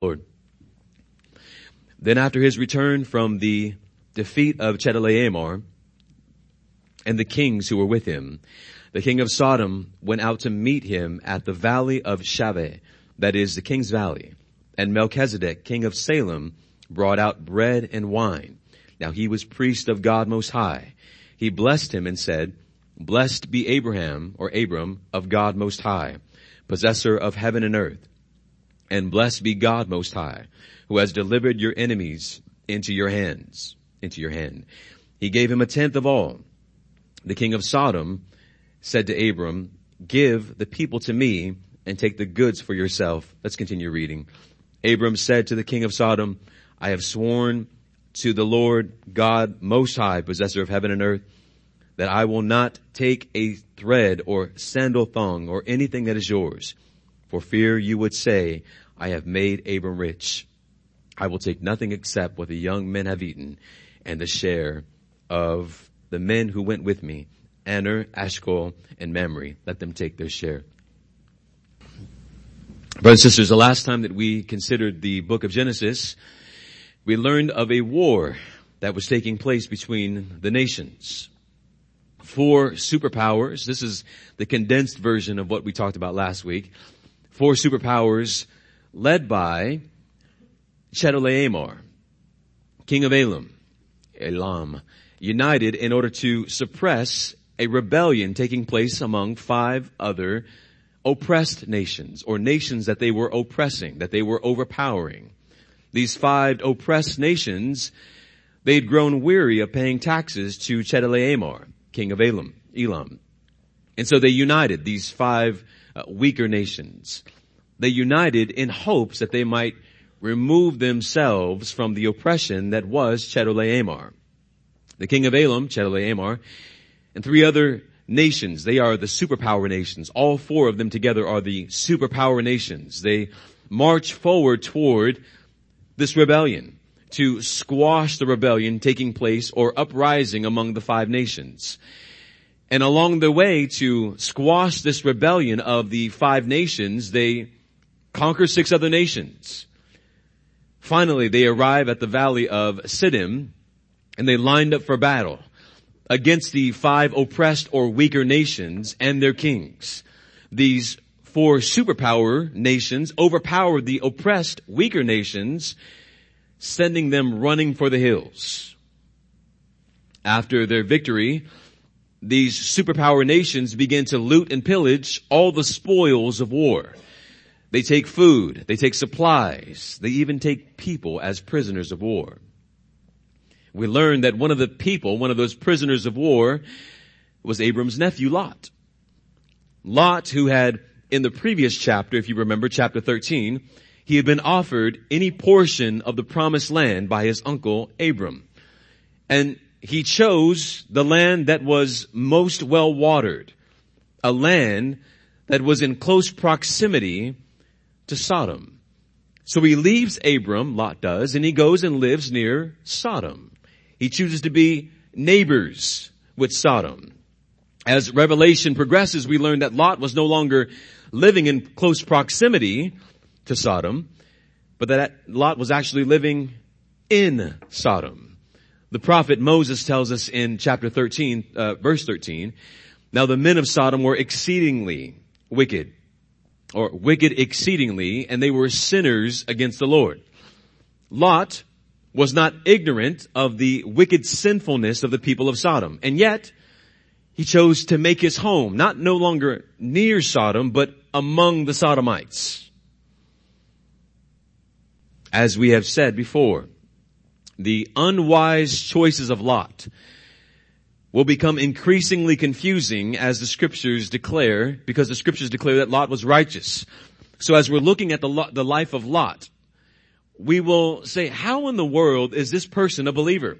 Lord. Then after his return from the defeat of Chedorlaomer and the kings who were with him, the king of Sodom went out to meet him at the valley of Shaveh, that is the king's valley. And Melchizedek, king of Salem, brought out bread and wine. Now he was priest of God most high. He blessed him and said, Blessed be Abraham or Abram of God most high, possessor of heaven and earth. And blessed be God most high, who has delivered your enemies into your hands, into your hand. He gave him a tenth of all. The king of Sodom said to Abram, give the people to me and take the goods for yourself. Let's continue reading. Abram said to the king of Sodom, I have sworn to the Lord God most high, possessor of heaven and earth, that I will not take a thread or sandal thong or anything that is yours for fear you would say, I have made Abram rich. I will take nothing except what the young men have eaten and the share of the men who went with me, Aner, Eshcol, and Mamre. Let them take their share. Brothers and sisters, the last time that we considered the book of Genesis, we learned of a war that was taking place between the nations. Four superpowers, this is the condensed version of what we talked about last week, four superpowers led by Chedorlaomer, king of Elam, Elam, united in order to suppress a rebellion taking place among five other oppressed nations or nations that they were oppressing, that they were overpowering. These five oppressed nations, they'd grown weary of paying taxes to Chedorlaomer, king of Elam, Elam. And so they united these five Uh, weaker nations. They united in hopes that they might remove themselves from the oppression that was Chedorlaomer. The king of Elam, Chedorlaomer, and three other nations. They are the superpower nations. All four of them together are the superpower nations. They march forward toward this rebellion to squash the rebellion taking place or uprising among the five nations. And along the way to squash this rebellion of the five nations, they conquer six other nations. Finally, they arrive at the valley of Siddim and they lined up for battle against the five oppressed or weaker nations and their kings. These four superpower nations overpowered the oppressed weaker nations, sending them running for the hills. After their victory, these superpower nations begin to loot and pillage all the spoils of war. They take food, they take supplies, they even take people as prisoners of war. We learn that one of the people, one of those prisoners of war, was Abram's nephew Lot. Lot, who had in the previous chapter, if you remember, chapter 13, he had been offered any portion of the promised land by his uncle Abram. And he chose the land that was most well watered, a land that was in close proximity to Sodom. So he leaves Abram, Lot does, and he goes and lives near Sodom. He chooses to be neighbors with Sodom. As Revelation progresses, we learn that Lot was no longer living in close proximity to Sodom, but that Lot was actually living in Sodom. The prophet Moses tells us in chapter 13, uh, verse 13, now the men of Sodom were exceedingly wicked, or wicked exceedingly, and they were sinners against the Lord. Lot was not ignorant of the wicked sinfulness of the people of Sodom, and yet he chose to make his home not no longer near Sodom, but among the Sodomites. As we have said before, the unwise choices of Lot will become increasingly confusing as the scriptures declare, because the scriptures declare that Lot was righteous. So as we're looking at the, the life of Lot, we will say, how in the world is this person a believer?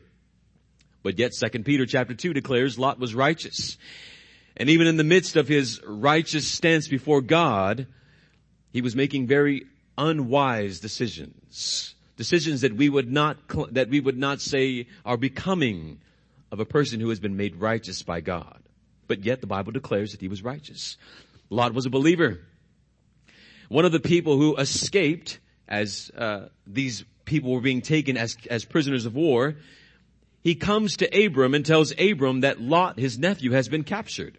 But yet 2 Peter chapter 2 declares Lot was righteous. And even in the midst of his righteous stance before God, he was making very unwise decisions. Decisions that we would not, that we would not say are becoming of a person who has been made righteous by God. But yet the Bible declares that he was righteous. Lot was a believer. One of the people who escaped as uh, these people were being taken as, as prisoners of war, he comes to Abram and tells Abram that Lot, his nephew, has been captured.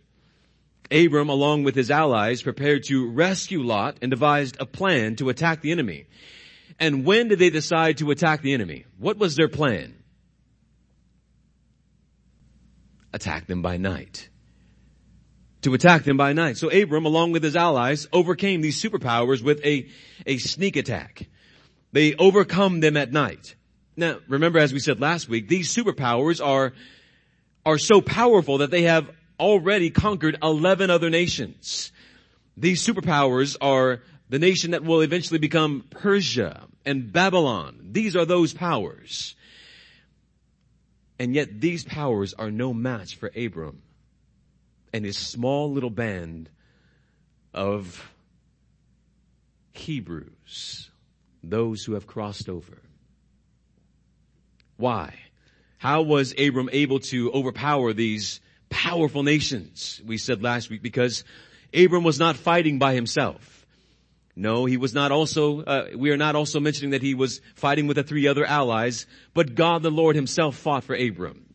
Abram, along with his allies, prepared to rescue Lot and devised a plan to attack the enemy. And when did they decide to attack the enemy? What was their plan? Attack them by night. To attack them by night. So Abram, along with his allies, overcame these superpowers with a, a sneak attack. They overcome them at night. Now, remember as we said last week, these superpowers are, are so powerful that they have already conquered 11 other nations. These superpowers are the nation that will eventually become Persia and Babylon. These are those powers. And yet these powers are no match for Abram and his small little band of Hebrews, those who have crossed over. Why? How was Abram able to overpower these powerful nations? We said last week because Abram was not fighting by himself. No, he was not also, uh, we are not also mentioning that he was fighting with the three other allies, but God the Lord himself fought for Abram.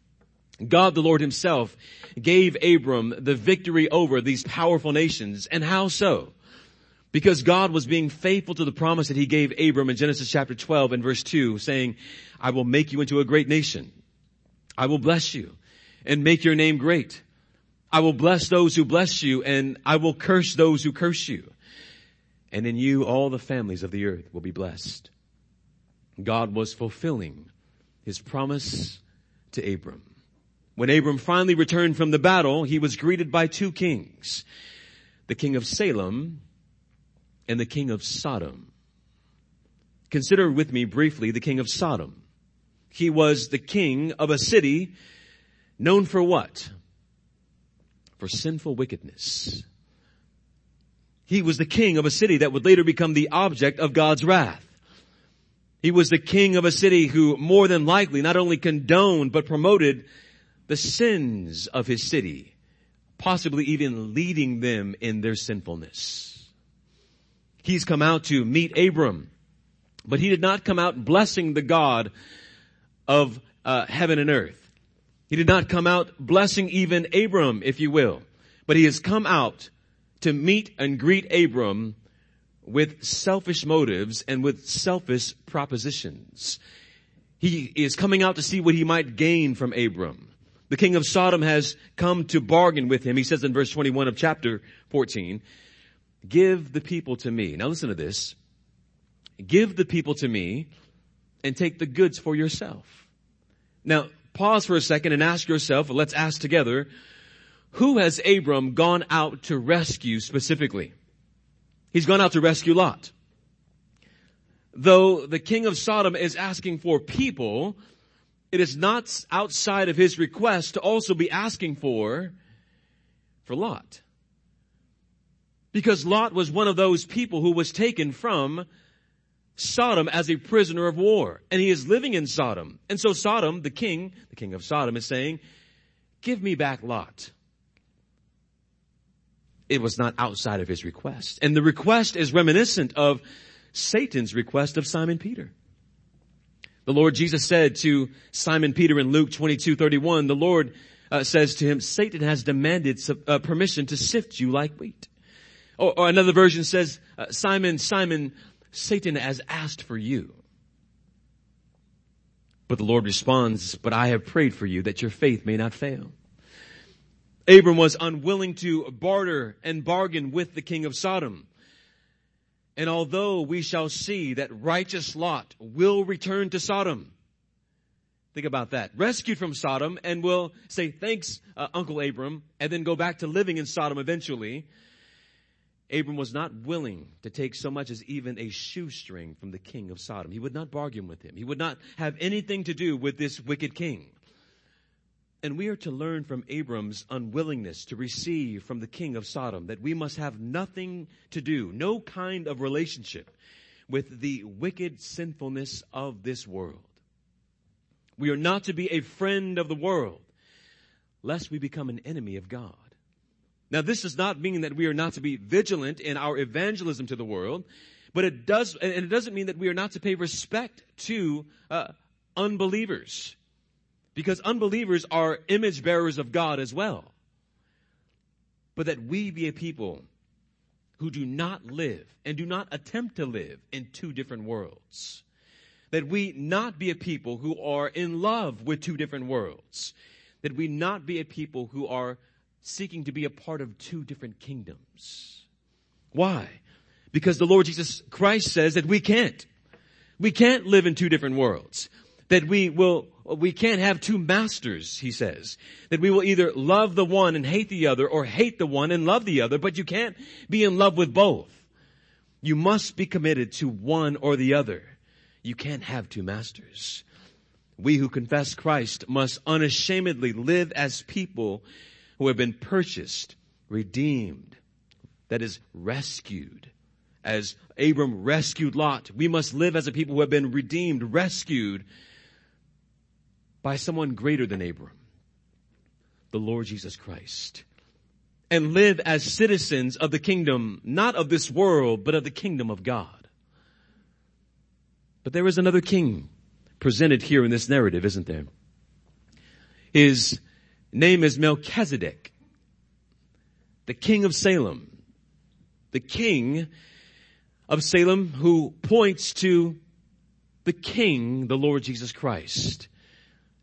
God the Lord himself gave Abram the victory over these powerful nations. And how so? Because God was being faithful to the promise that he gave Abram in Genesis chapter 12 and verse 2 saying, I will make you into a great nation. I will bless you and make your name great. I will bless those who bless you and I will curse those who curse you and in you all the families of the earth will be blessed. God was fulfilling his promise to Abram. When Abram finally returned from the battle, he was greeted by two kings, the king of Salem and the king of Sodom. Consider with me briefly the king of Sodom. He was the king of a city known for what? For sinful wickedness. He was the king of a city that would later become the object of God's wrath. He was the king of a city who more than likely not only condoned but promoted the sins of his city, possibly even leading them in their sinfulness. He's come out to meet Abram, but he did not come out blessing the God of uh, heaven and earth. He did not come out blessing even Abram, if you will, but he has come out to meet and greet Abram with selfish motives and with selfish propositions. He is coming out to see what he might gain from Abram. The king of Sodom has come to bargain with him. He says in verse 21 of chapter 14, give the people to me. Now listen to this. Give the people to me and take the goods for yourself. Now pause for a second and ask yourself, let's ask together, who has Abram gone out to rescue specifically? He's gone out to rescue Lot. Though the king of Sodom is asking for people, it is not outside of his request to also be asking for, for Lot. Because Lot was one of those people who was taken from Sodom as a prisoner of war. And he is living in Sodom. And so Sodom, the king, the king of Sodom is saying, give me back Lot it was not outside of his request. And the request is reminiscent of Satan's request of Simon Peter. The Lord Jesus said to Simon Peter in Luke 22, 31, the Lord uh, says to him, Satan has demanded uh, permission to sift you like wheat. Or, or another version says, uh, Simon, Simon, Satan has asked for you. But the Lord responds, but I have prayed for you that your faith may not fail. Abram was unwilling to barter and bargain with the king of Sodom. And although we shall see that righteous Lot will return to Sodom, think about that, rescued from Sodom and will say, thanks, uh, Uncle Abram, and then go back to living in Sodom eventually. Abram was not willing to take so much as even a shoestring from the king of Sodom. He would not bargain with him. He would not have anything to do with this wicked king. And we are to learn from Abram's unwillingness to receive from the king of Sodom that we must have nothing to do, no kind of relationship with the wicked sinfulness of this world. We are not to be a friend of the world, lest we become an enemy of God. Now this does not mean that we are not to be vigilant in our evangelism to the world, But it does, and it doesn't mean that we are not to pay respect to uh, unbelievers. Because unbelievers are image bearers of God as well. But that we be a people who do not live and do not attempt to live in two different worlds. That we not be a people who are in love with two different worlds. That we not be a people who are seeking to be a part of two different kingdoms. Why? Because the Lord Jesus Christ says that we can't. We can't live in two different worlds. That we will, we can't have two masters, he says. That we will either love the one and hate the other or hate the one and love the other, but you can't be in love with both. You must be committed to one or the other. You can't have two masters. We who confess Christ must unashamedly live as people who have been purchased, redeemed, that is rescued. As Abram rescued Lot, we must live as a people who have been redeemed, rescued by someone greater than Abram, the Lord Jesus Christ. And live as citizens of the kingdom, not of this world, but of the kingdom of God. But there is another king presented here in this narrative, isn't there? His name is Melchizedek, the king of Salem. The king of Salem who points to the king, the Lord Jesus Christ.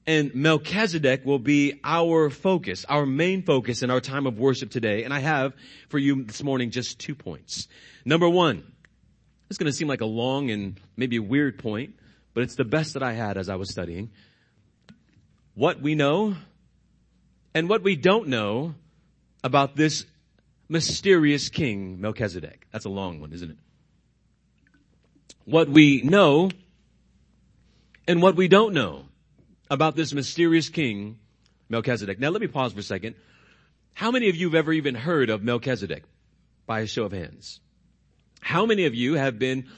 And Melchizedek will be our focus, our main focus in our time of worship today. And I have for you this morning just two points. Number one, it's going to seem like a long and maybe a weird point, but it's the best that I had as I was studying. What we know and what we don't know about this mysterious king, Melchizedek. That's a long one, isn't it? What we know and what we don't know about this mysterious king, Melchizedek. Now let me pause for a second. How many of you have ever even heard of Melchizedek? By a show of hands. How many of you have been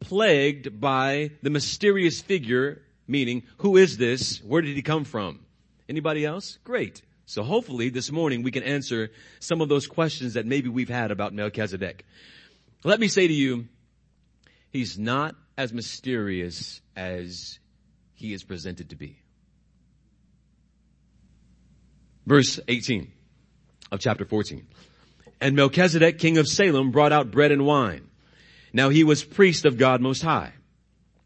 plagued by the mysterious figure, meaning, who is this? Where did he come from? Anybody else? Great. So hopefully this morning we can answer some of those questions that maybe we've had about Melchizedek. Let me say to you, he's not as mysterious as he is presented to be. Verse 18 of chapter 14. And Melchizedek, king of Salem, brought out bread and wine. Now he was priest of God Most High.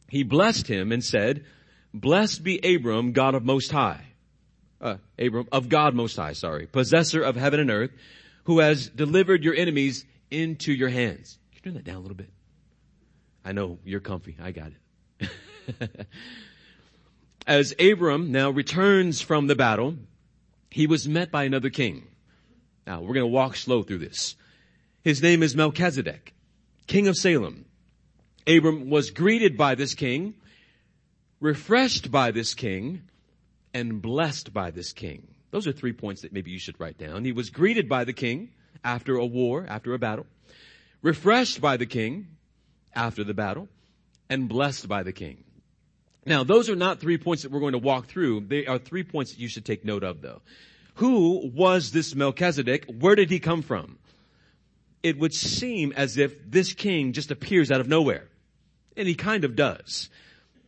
He blessed him and said, Blessed be Abram, God of Most High uh, Abram, of God Most High, sorry, possessor of heaven and earth, who has delivered your enemies into your hands. Can you turn that down a little bit? I know you're comfy. I got it. As Abram now returns from the battle, he was met by another king. Now we're going to walk slow through this. His name is Melchizedek, king of Salem. Abram was greeted by this king, refreshed by this king, and blessed by this king. Those are three points that maybe you should write down. He was greeted by the king after a war, after a battle, refreshed by the king after the battle, and blessed by the king. Now, those are not three points that we're going to walk through. They are three points that you should take note of though. Who was this Melchizedek? Where did he come from? It would seem as if this king just appears out of nowhere. And he kind of does.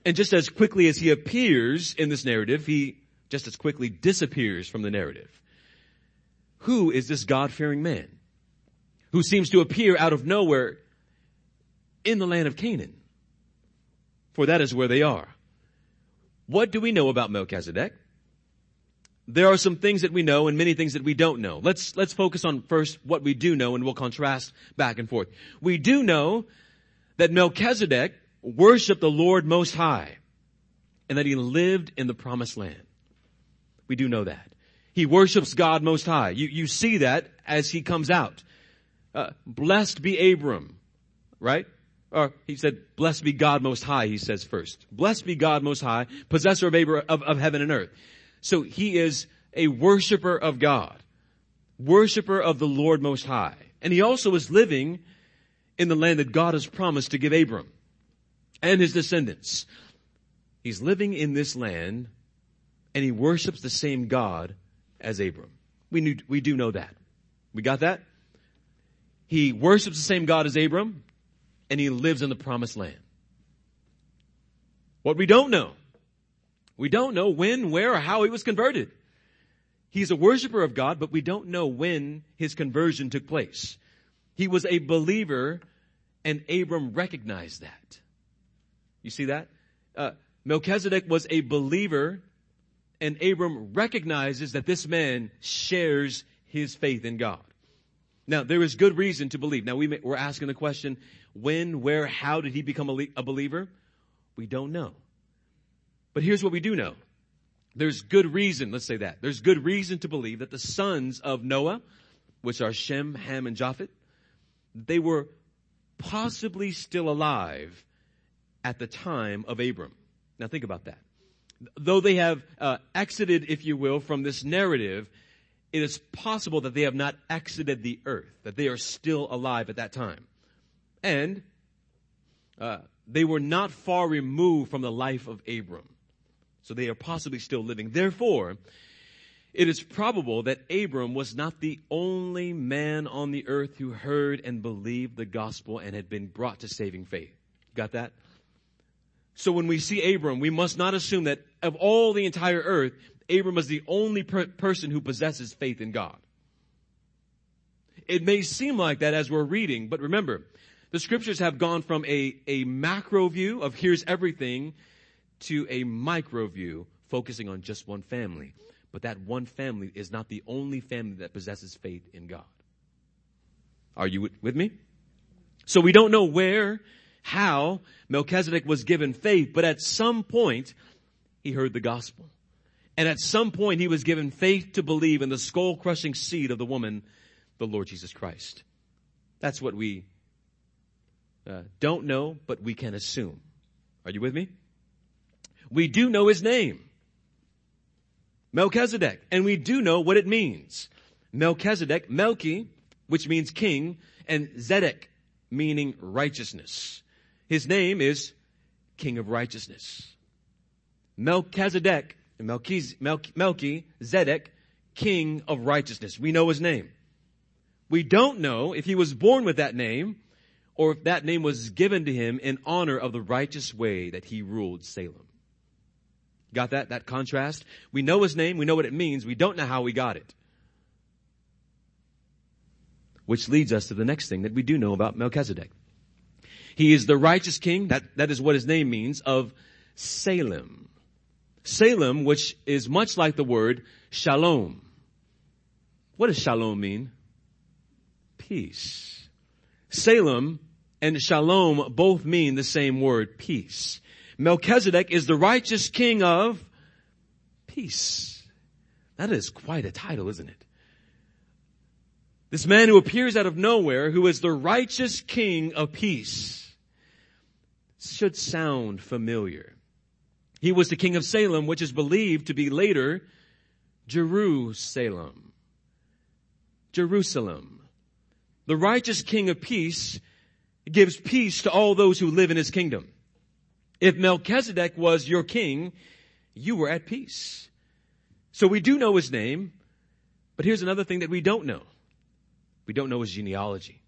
And just as quickly as he appears in this narrative, he just as quickly disappears from the narrative. Who is this God-fearing man who seems to appear out of nowhere in the land of Canaan? For that is where they are. What do we know about Melchizedek? There are some things that we know and many things that we don't know. Let's, let's focus on first what we do know and we'll contrast back and forth. We do know that Melchizedek worshiped the Lord Most High and that he lived in the promised land. We do know that. He worships God Most High. You, you see that as he comes out. Uh, blessed be Abram, right? Or he said, blessed be God Most High, he says first. Blessed be God Most High, possessor of, Abram, of, of heaven and earth. So he is a worshiper of God, worshiper of the Lord Most High. And he also is living in the land that God has promised to give Abram and his descendants. He's living in this land and he worships the same God as Abram. We knew, we do know that. We got that? He worships the same God as Abram and he lives in the promised land. What we don't know, we don't know when, where, or how he was converted. He's a worshiper of God, but we don't know when his conversion took place. He was a believer and Abram recognized that. You see that? Uh, Melchizedek was a believer and Abram recognizes that this man shares his faith in God. Now, there is good reason to believe. Now, we may, we're asking the question, when, where, how did he become a, believer? We don't know. But here's what we do know. There's good reason, let's say that. There's good reason to believe that the sons of Noah, which are Shem, Ham, and Japhet, they were possibly still alive at the time of Abram. Now think about that. Though they have uh, exited, if you will, from this narrative, it is possible that they have not exited the earth, that they are still alive at that time. And uh, they were not far removed from the life of Abram. So they are possibly still living. Therefore, it is probable that Abram was not the only man on the earth who heard and believed the gospel and had been brought to saving faith. Got that? So when we see Abram, we must not assume that of all the entire earth, Abram is the only per- person who possesses faith in God. It may seem like that as we're reading, but remember, the scriptures have gone from a, a macro view of here's everything to a micro view focusing on just one family. But that one family is not the only family that possesses faith in God. Are you with me? So we don't know where, how Melchizedek was given faith, but at some point he heard the gospel. And at some point he was given faith to believe in the skull crushing seed of the woman, the Lord Jesus Christ. That's what we uh, don't know, but we can assume. Are you with me? We do know his name. Melchizedek. And we do know what it means. Melchizedek, Melchi, which means king, and Zedek, meaning righteousness. His name is King of Righteousness. Melchizedek, Melchi, Melchi, Zedek, King of Righteousness. We know his name. We don't know if he was born with that name or if that name was given to him in honor of the righteous way that he ruled Salem. Got that? That contrast? We know his name. We know what it means. We don't know how we got it. Which leads us to the next thing that we do know about Melchizedek. He is the righteous king. That, that is what his name means of Salem. Salem, which is much like the word shalom. What does shalom mean? Peace. Salem and shalom both mean the same word, peace. Melchizedek is the righteous king of peace. That is quite a title, isn't it? This man who appears out of nowhere, who is the righteous king of peace, should sound familiar. He was the king of Salem, which is believed to be later Jerusalem. Jerusalem. The righteous king of peace gives peace to all those who live in his kingdom. If Melchizedek was your king, you were at peace. So we do know his name, but here's another thing that we don't know. We don't know his genealogy.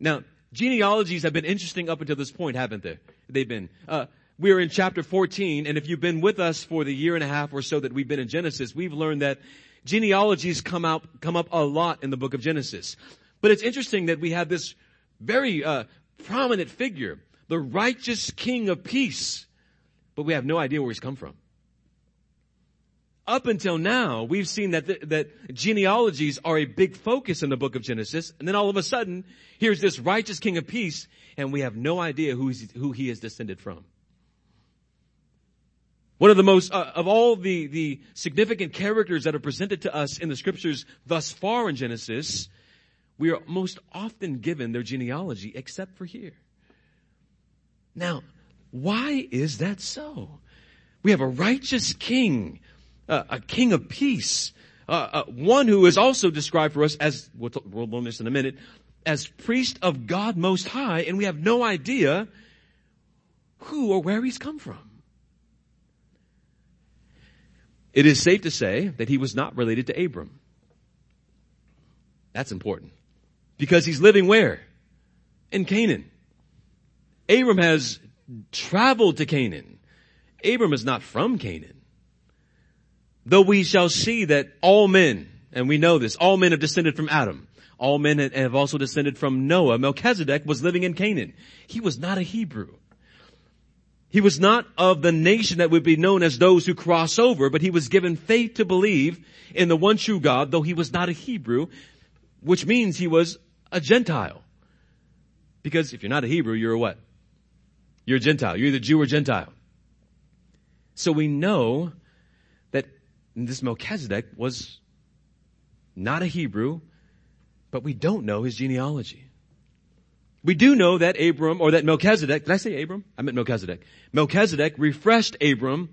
Now, genealogies have been interesting up until this point, haven't they? They've been. Uh, we're in chapter 14, and if you've been with us for the year and a half or so that we've been in Genesis, we've learned that genealogies come out, come up a lot in the book of Genesis. But it's interesting that we have this very uh, prominent figure the righteous king of peace, but we have no idea where he's come from. Up until now, we've seen that, that genealogies are a big focus in the book of Genesis, and then all of a sudden, here's this righteous king of peace, and we have no idea who, who he is descended from. One of the most, uh, of all the, the significant characters that are presented to us in the scriptures thus far in Genesis, we are most often given their genealogy except for here. Now, why is that so? We have a righteous king, uh, a king of peace, uh, one who is also described for us as, we'll, talk, we'll this in a minute, as priest of God Most High, and we have no idea who or where he's come from. It is safe to say that he was not related to Abram. That's important. Because he's living where? In Canaan. Abram has traveled to Canaan. Abram is not from Canaan. Though we shall see that all men, and we know this, all men have descended from Adam. All men have also descended from Noah. Melchizedek was living in Canaan. He was not a Hebrew. He was not of the nation that would be known as those who cross over, but he was given faith to believe in the one true God, though he was not a Hebrew, which means he was a Gentile. Because if you're not a Hebrew, you're a what? You're a Gentile. You're either Jew or Gentile. So we know that this Melchizedek was not a Hebrew, but we don't know his genealogy. We do know that Abram, or that Melchizedek, did I say Abram? I meant Melchizedek. Melchizedek refreshed Abram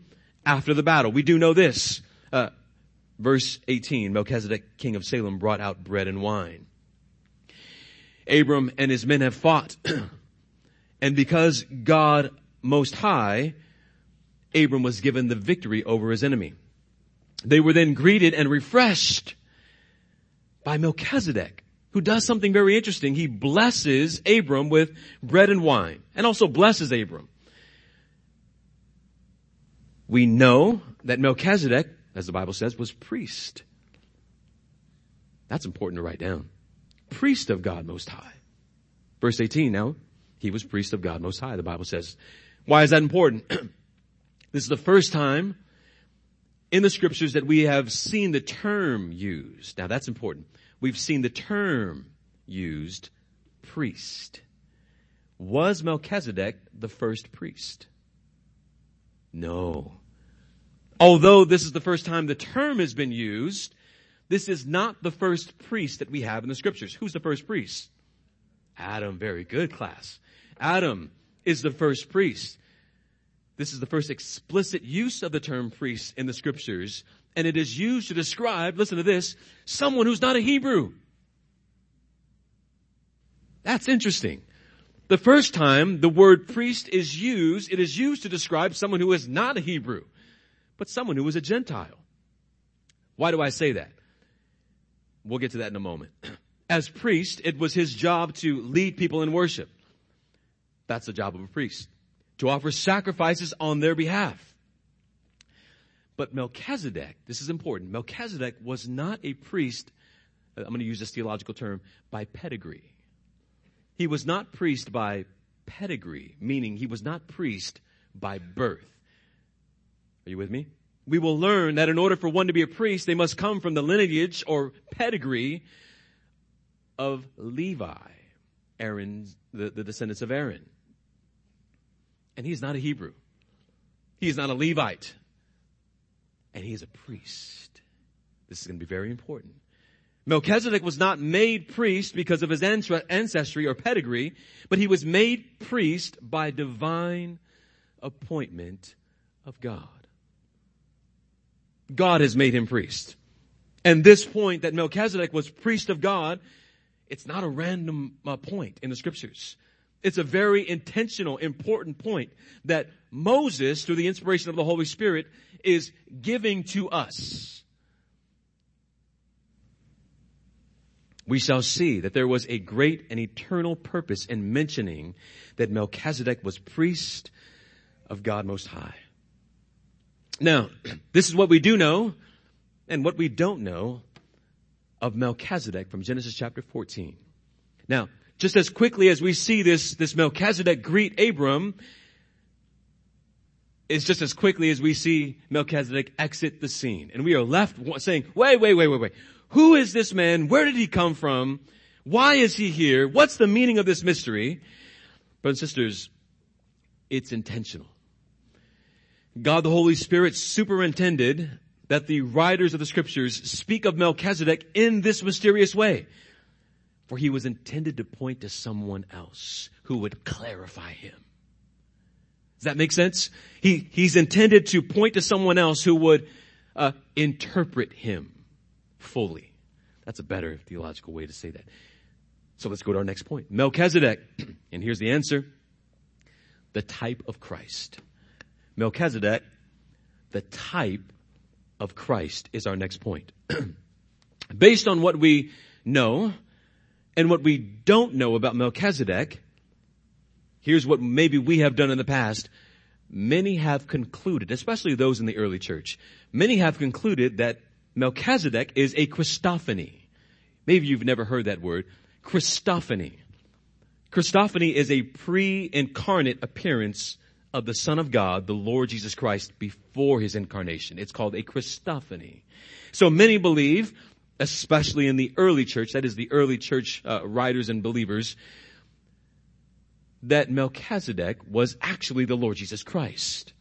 after the battle. We do know this. Uh, verse 18, Melchizedek, king of Salem, brought out bread and wine. Abram and his men have fought. and because God most high, Abram was given the victory over his enemy. They were then greeted and refreshed by Melchizedek who does something very interesting. He blesses Abram with bread and wine and also blesses Abram. We know that Melchizedek, as the Bible says, was priest. That's important to write down. Priest of God Most High. Verse 18 now, he was priest of God Most High, the Bible says. Why is that important? this is the first time in the scriptures that we have seen the term used. Now that's important we've seen the term used, priest. Was Melchizedek the first priest? No. Although this is the first time the term has been used, this is not the first priest that we have in the scriptures. Who's the first priest? Adam. Very good class. Adam is the first priest. This is the first explicit use of the term priest in the scriptures and it is used to describe, listen to this, someone who's not a Hebrew. That's interesting. The first time the word priest is used, it is used to describe someone who is not a Hebrew, but someone who is a Gentile. Why do I say that? We'll get to that in a moment. As priest, it was his job to lead people in worship. That's the job of a priest. To offer sacrifices on their behalf. But Melchizedek, this is important, Melchizedek was not a priest, uh, I'm going to use this theological term, by pedigree. He was not priest by pedigree, meaning he was not priest by birth. Are you with me? We will learn that in order for one to be a priest, they must come from the lineage or pedigree of Levi, Aaron's, the, the descendants of Aaron. And he's not a Hebrew. He is not a Levite and he is a priest. This is going to be very important. Melchizedek was not made priest because of his ancestry or pedigree, but he was made priest by divine appointment of God. God has made him priest. And this point that Melchizedek was priest of God, it's not a random uh, point in the scriptures. It's a very intentional, important point that Moses, through the inspiration of the Holy Spirit, is giving to us. We shall see that there was a great and eternal purpose in mentioning that Melchizedek was priest of God Most High. Now, this is what we do know and what we don't know of Melchizedek from Genesis chapter 14. Now, just as quickly as we see this, this Melchizedek greet Abram, it's just as quickly as we see Melchizedek exit the scene. And we are left saying, wait, wait, wait, wait, wait. Who is this man? Where did he come from? Why is he here? What's the meaning of this mystery? Brothers and sisters, it's intentional. God the Holy Spirit superintended that the writers of the scriptures speak of Melchizedek in this mysterious way for he was intended to point to someone else who would clarify him. Does that make sense? He, he's intended to point to someone else who would uh, interpret him fully. That's a better theological way to say that. So let's go to our next point. Melchizedek, and here's the answer. The type of Christ. Melchizedek, the type of Christ is our next point. Based on what we know and what we don't know about Melchizedek, here's what maybe we have done in the past. Many have concluded, especially those in the early church, many have concluded that Melchizedek is a Christophany. Maybe you've never heard that word. Christophany. Christophany is a pre-incarnate appearance of the Son of God, the Lord Jesus Christ, before his incarnation. It's called a Christophany. So many believe, especially in the early church, that is the early church uh, writers and believers, that Melchizedek was actually the Lord Jesus Christ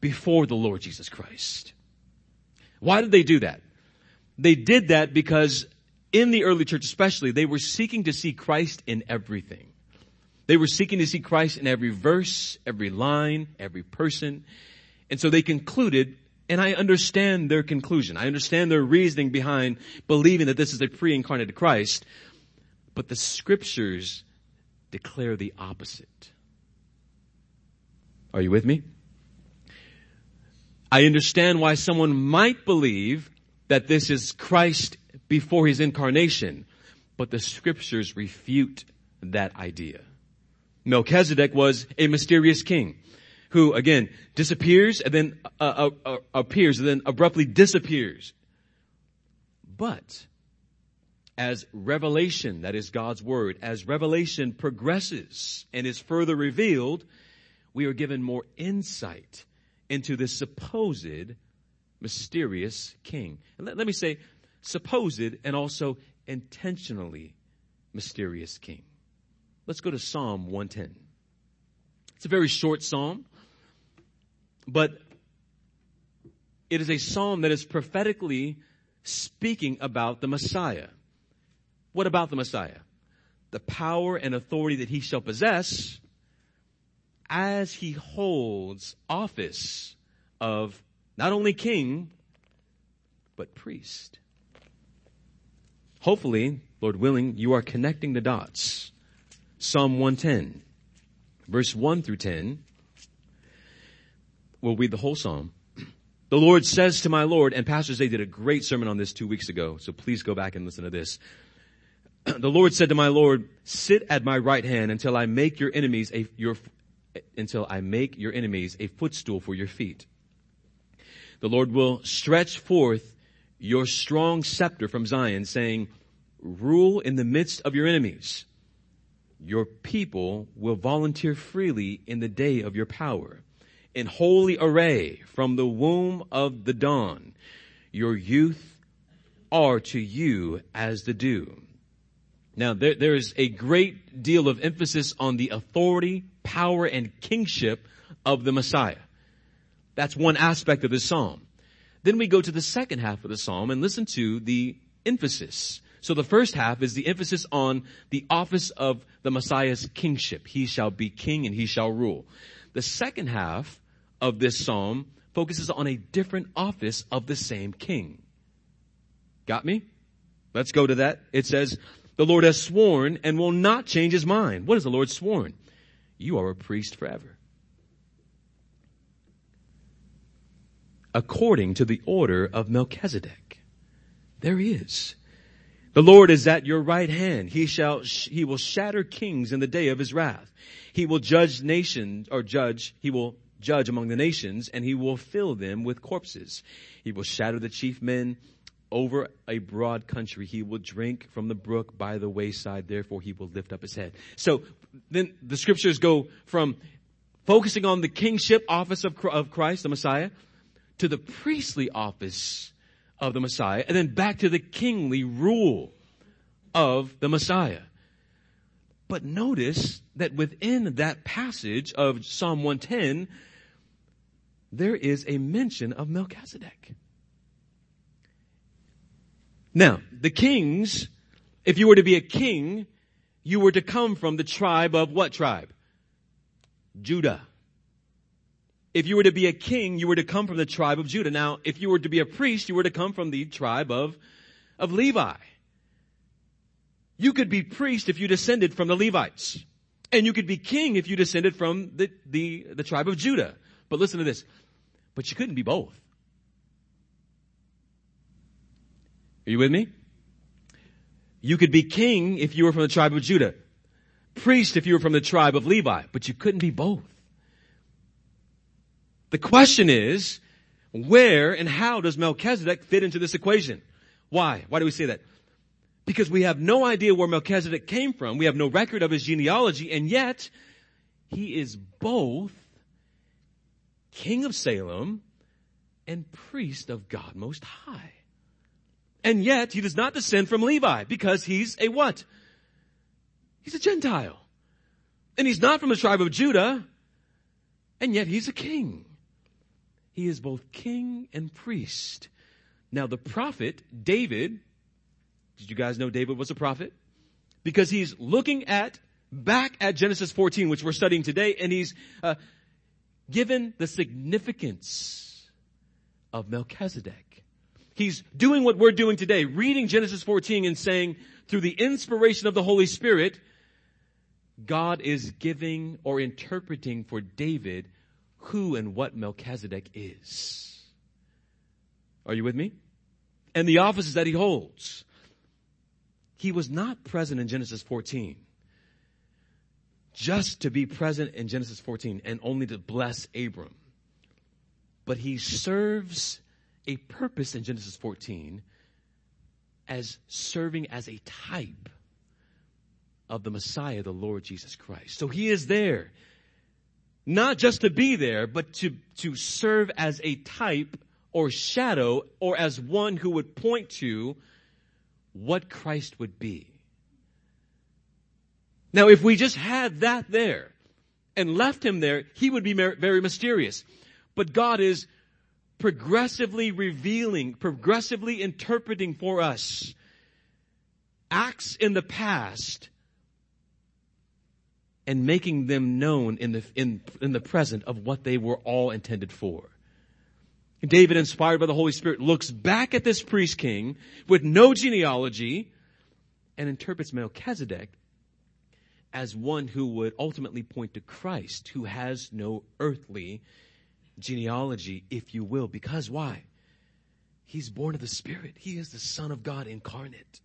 before the Lord Jesus Christ. Why did they do that? They did that because in the early church especially, they were seeking to see Christ in everything. They were seeking to see Christ in every verse, every line, every person. And so they concluded, and I understand their conclusion. I understand their reasoning behind believing that this is a pre-incarnated Christ. But the scriptures declare the opposite. Are you with me? I understand why someone might believe that this is Christ before his incarnation, but the scriptures refute that idea. Melchizedek was a mysterious king who again disappears and then uh, uh, uh appears and then abruptly disappears. But as revelation, that is God's word, as revelation progresses and is further revealed, we are given more insight into this supposed mysterious king. And let, let me say, supposed and also intentionally mysterious king. Let's go to Psalm 110. It's a very short psalm, but it is a psalm that is prophetically speaking about the Messiah. What about the Messiah? The power and authority that he shall possess as he holds office of not only king, but priest. Hopefully, Lord willing, you are connecting the dots. Psalm 110, verse 1 through 10. We'll read the whole psalm. The Lord says to my Lord, and Pastor Zay did a great sermon on this two weeks ago, so please go back and listen to this. the Lord said to my Lord, sit at my right hand until I make your enemies a, your, until I make your enemies a footstool for your feet. The Lord will stretch forth your strong scepter from Zion saying, rule in the midst of your enemies. Your people will volunteer freely in the day of your power. In holy array from the womb of the dawn, your youth are to you as the dew. Now, there, there is a great deal of emphasis on the authority, power, and kingship of the Messiah. That's one aspect of the psalm. Then we go to the second half of the psalm and listen to the emphasis. So the first half is the emphasis on the office of the Messiah's kingship. He shall be king and he shall rule. The second half of this psalm focuses on a different office of the same king. Got me? Let's go to that. It says, the Lord has sworn and will not change his mind. What has the Lord sworn? You are a priest forever. According to the order of Melchizedek. There he is. The Lord is at your right hand. He shall, he will shatter kings in the day of his wrath. He will judge nations, or judge, he will judge among the nations, and he will fill them with corpses. He will shatter the chief men over a broad country. He will drink from the brook by the wayside. Therefore, he will lift up his head. So then the scriptures go from focusing on the kingship office of, Christ, the Messiah, to the priestly office of the Messiah, and then back to the kingly rule of the Messiah. But notice that within that passage of Psalm 110, there is a mention of Melchizedek. Now, the kings, if you were to be a king, you were to come from the tribe of what tribe? Judah. If you were to be a king, you were to come from the tribe of Judah. Now, if you were to be a priest, you were to come from the tribe of, of Levi. You could be priest if you descended from the Levites. And you could be king if you descended from the, the, the tribe of Judah. But listen to this. But you couldn't be both. Are you with me? You could be king if you were from the tribe of Judah, priest if you were from the tribe of Levi, but you couldn't be both. The question is, where and how does Melchizedek fit into this equation? Why? Why do we say that? Because we have no idea where Melchizedek came from. We have no record of his genealogy, and yet he is both king of Salem and priest of God Most High. And yet he does not descend from Levi because he's a what? He's a Gentile. And he's not from the tribe of Judah, and yet he's a king. He is both king and priest. Now the prophet, David, did you guys know David was a prophet? Because he's looking at, back at Genesis 14, which we're studying today, and he's uh, given the significance of Melchizedek. He's doing what we're doing today, reading Genesis 14 and saying, through the inspiration of the Holy Spirit, God is giving or interpreting for David who and what Melchizedek is. Are you with me? And the offices that he holds. He was not present in Genesis 14 just to be present in Genesis 14 and only to bless Abram. But he serves a purpose in Genesis 14 as serving as a type of the Messiah, the Lord Jesus Christ. So he is there, not just to be there, but to, to serve as a type or shadow or as one who would point to what Christ would be. Now, if we just had that there and left him there, he would be very mysterious. But God is progressively revealing, progressively interpreting for us acts in the past and making them known in the, in, in the present of what they were all intended for. David, inspired by the Holy Spirit, looks back at this priest king with no genealogy and interprets Melchizedek as one who would ultimately point to Christ, who has no earthly genealogy, if you will. Because why? He's born of the Spirit. He is the Son of God incarnate.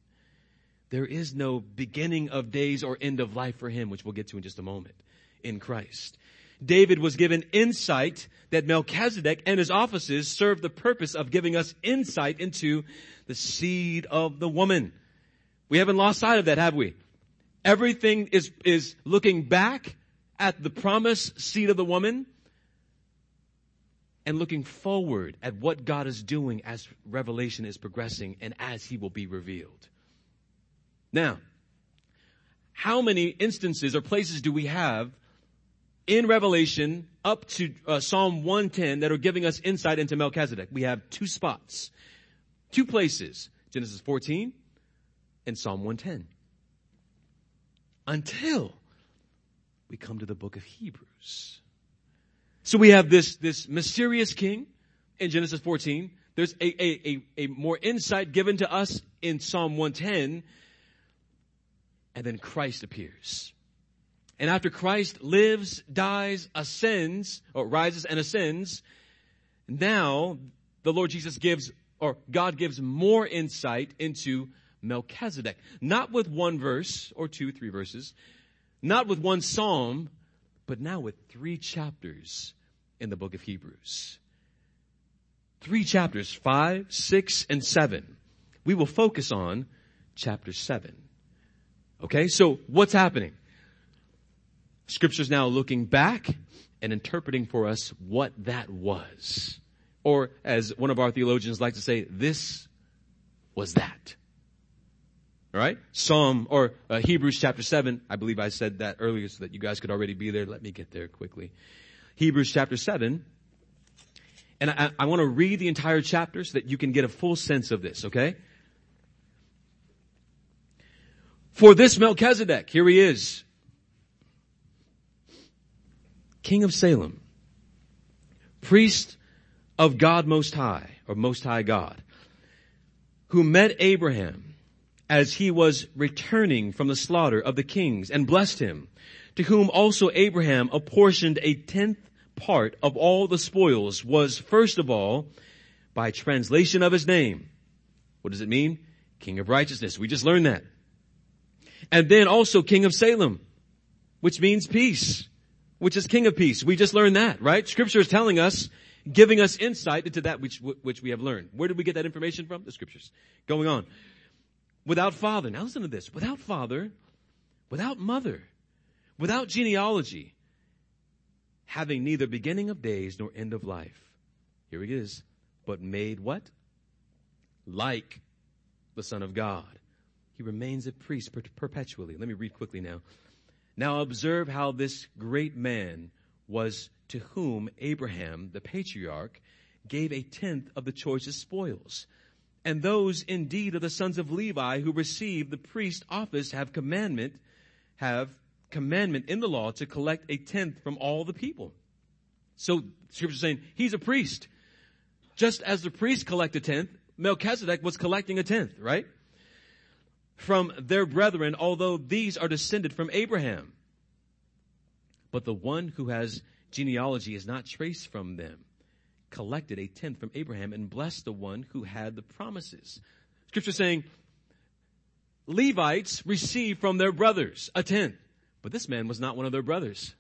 There is no beginning of days or end of life for him, which we'll get to in just a moment, in Christ. David was given insight that Melchizedek and his offices served the purpose of giving us insight into the seed of the woman. We haven't lost sight of that, have we? Everything is, is looking back at the promised seed of the woman and looking forward at what God is doing as revelation is progressing and as he will be revealed. Now, how many instances or places do we have in Revelation up to uh, Psalm 110 that are giving us insight into Melchizedek? We have two spots, two places, Genesis 14 and Psalm 110. Until we come to the book of Hebrews. So we have this, this mysterious king in Genesis 14. There's a, a, a, a more insight given to us in Psalm 110 and then Christ appears. And after Christ lives, dies, ascends, or rises and ascends, now the Lord Jesus gives, or God gives more insight into Melchizedek. Not with one verse, or two, three verses, not with one psalm, but now with three chapters in the book of Hebrews. Three chapters, five, six, and seven. We will focus on chapter seven. Okay, so what's happening? Scripture's now looking back and interpreting for us what that was. Or as one of our theologians like to say, this was that. Alright? Psalm, or uh, Hebrews chapter 7, I believe I said that earlier so that you guys could already be there. Let me get there quickly. Hebrews chapter 7. And I, I want to read the entire chapter so that you can get a full sense of this, okay? For this Melchizedek, here he is, king of Salem, priest of God Most High, or Most High God, who met Abraham as he was returning from the slaughter of the kings and blessed him, to whom also Abraham apportioned a tenth part of all the spoils was first of all by translation of his name. What does it mean? King of righteousness. We just learned that and then also king of Salem. which means peace, which is king of peace. We just learned that, right? Scripture is telling us, giving us insight into that which, which we have learned. Where did we get that information from? The scriptures. Going on. Without father. Now listen to this. Without father, without mother, without genealogy, having neither beginning of days nor end of life. Here it is. But made what? Like the Son of God. He remains a priest perpetually. Let me read quickly now. Now observe how this great man was to whom Abraham, the patriarch, gave a tenth of the choicest spoils. And those indeed of the sons of Levi who received the priest office have commandment, have commandment in the law to collect a tenth from all the people. So scripture is saying he's a priest. Just as the priest collect a tenth, Melchizedek was collecting a tenth, right? From their brethren, although these are descended from Abraham. But the one who has genealogy is not traced from them, collected a tenth from Abraham and blessed the one who had the promises. Scripture saying, Levites receive from their brothers a tenth. But this man was not one of their brothers,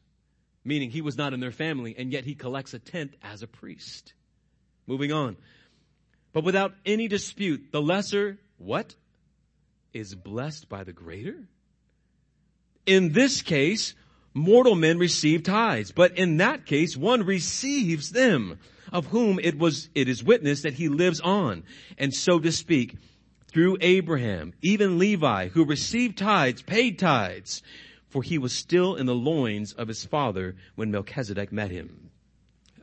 meaning he was not in their family, and yet he collects a tenth as a priest. Moving on. But without any dispute, the lesser, what? Is blessed by the greater? In this case, mortal men receive tithes, but in that case, one receives them, of whom it was, it is witnessed that he lives on, and so to speak, through Abraham, even Levi, who received tithes, paid tithes, for he was still in the loins of his father when Melchizedek met him.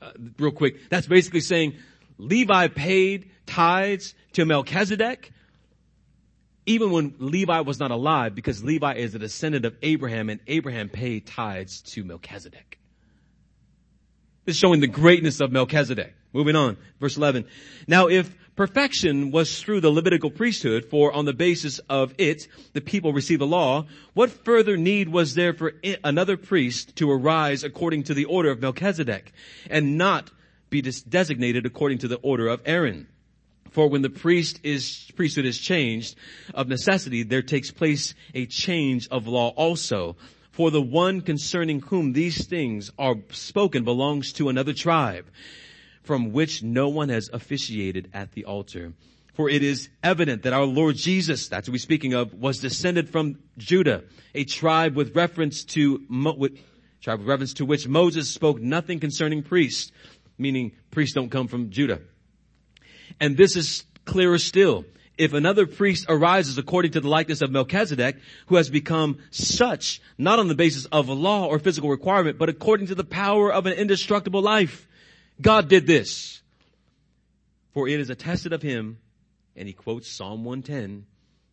Uh, real quick, that's basically saying Levi paid tithes to Melchizedek, even when Levi was not alive, because Levi is a descendant of Abraham and Abraham paid tithes to Melchizedek. This is showing the greatness of Melchizedek. Moving on, verse 11. Now if perfection was through the Levitical priesthood, for on the basis of it, the people received the law, what further need was there for another priest to arise according to the order of Melchizedek, and not be designated according to the order of Aaron? For when the priest is, priesthood is changed, of necessity, there takes place a change of law also. For the one concerning whom these things are spoken belongs to another tribe from which no one has officiated at the altar. For it is evident that our Lord Jesus, that's what we're speaking of, was descended from Judah, a tribe with reference to, with, tribe with reference to which Moses spoke nothing concerning priests, meaning priests don't come from Judah. And this is clearer still. If another priest arises according to the likeness of Melchizedek, who has become such, not on the basis of a law or physical requirement, but according to the power of an indestructible life, God did this. For it is attested of him, and he quotes Psalm 110,